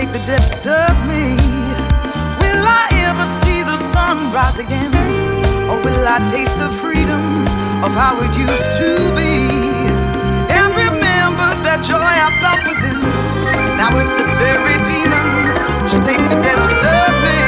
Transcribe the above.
take the depths of me. Will I ever see the sun rise again? Or will I taste the freedom of how it used to be? And remember that joy I felt within. Now, if this very demon should take the depths of me.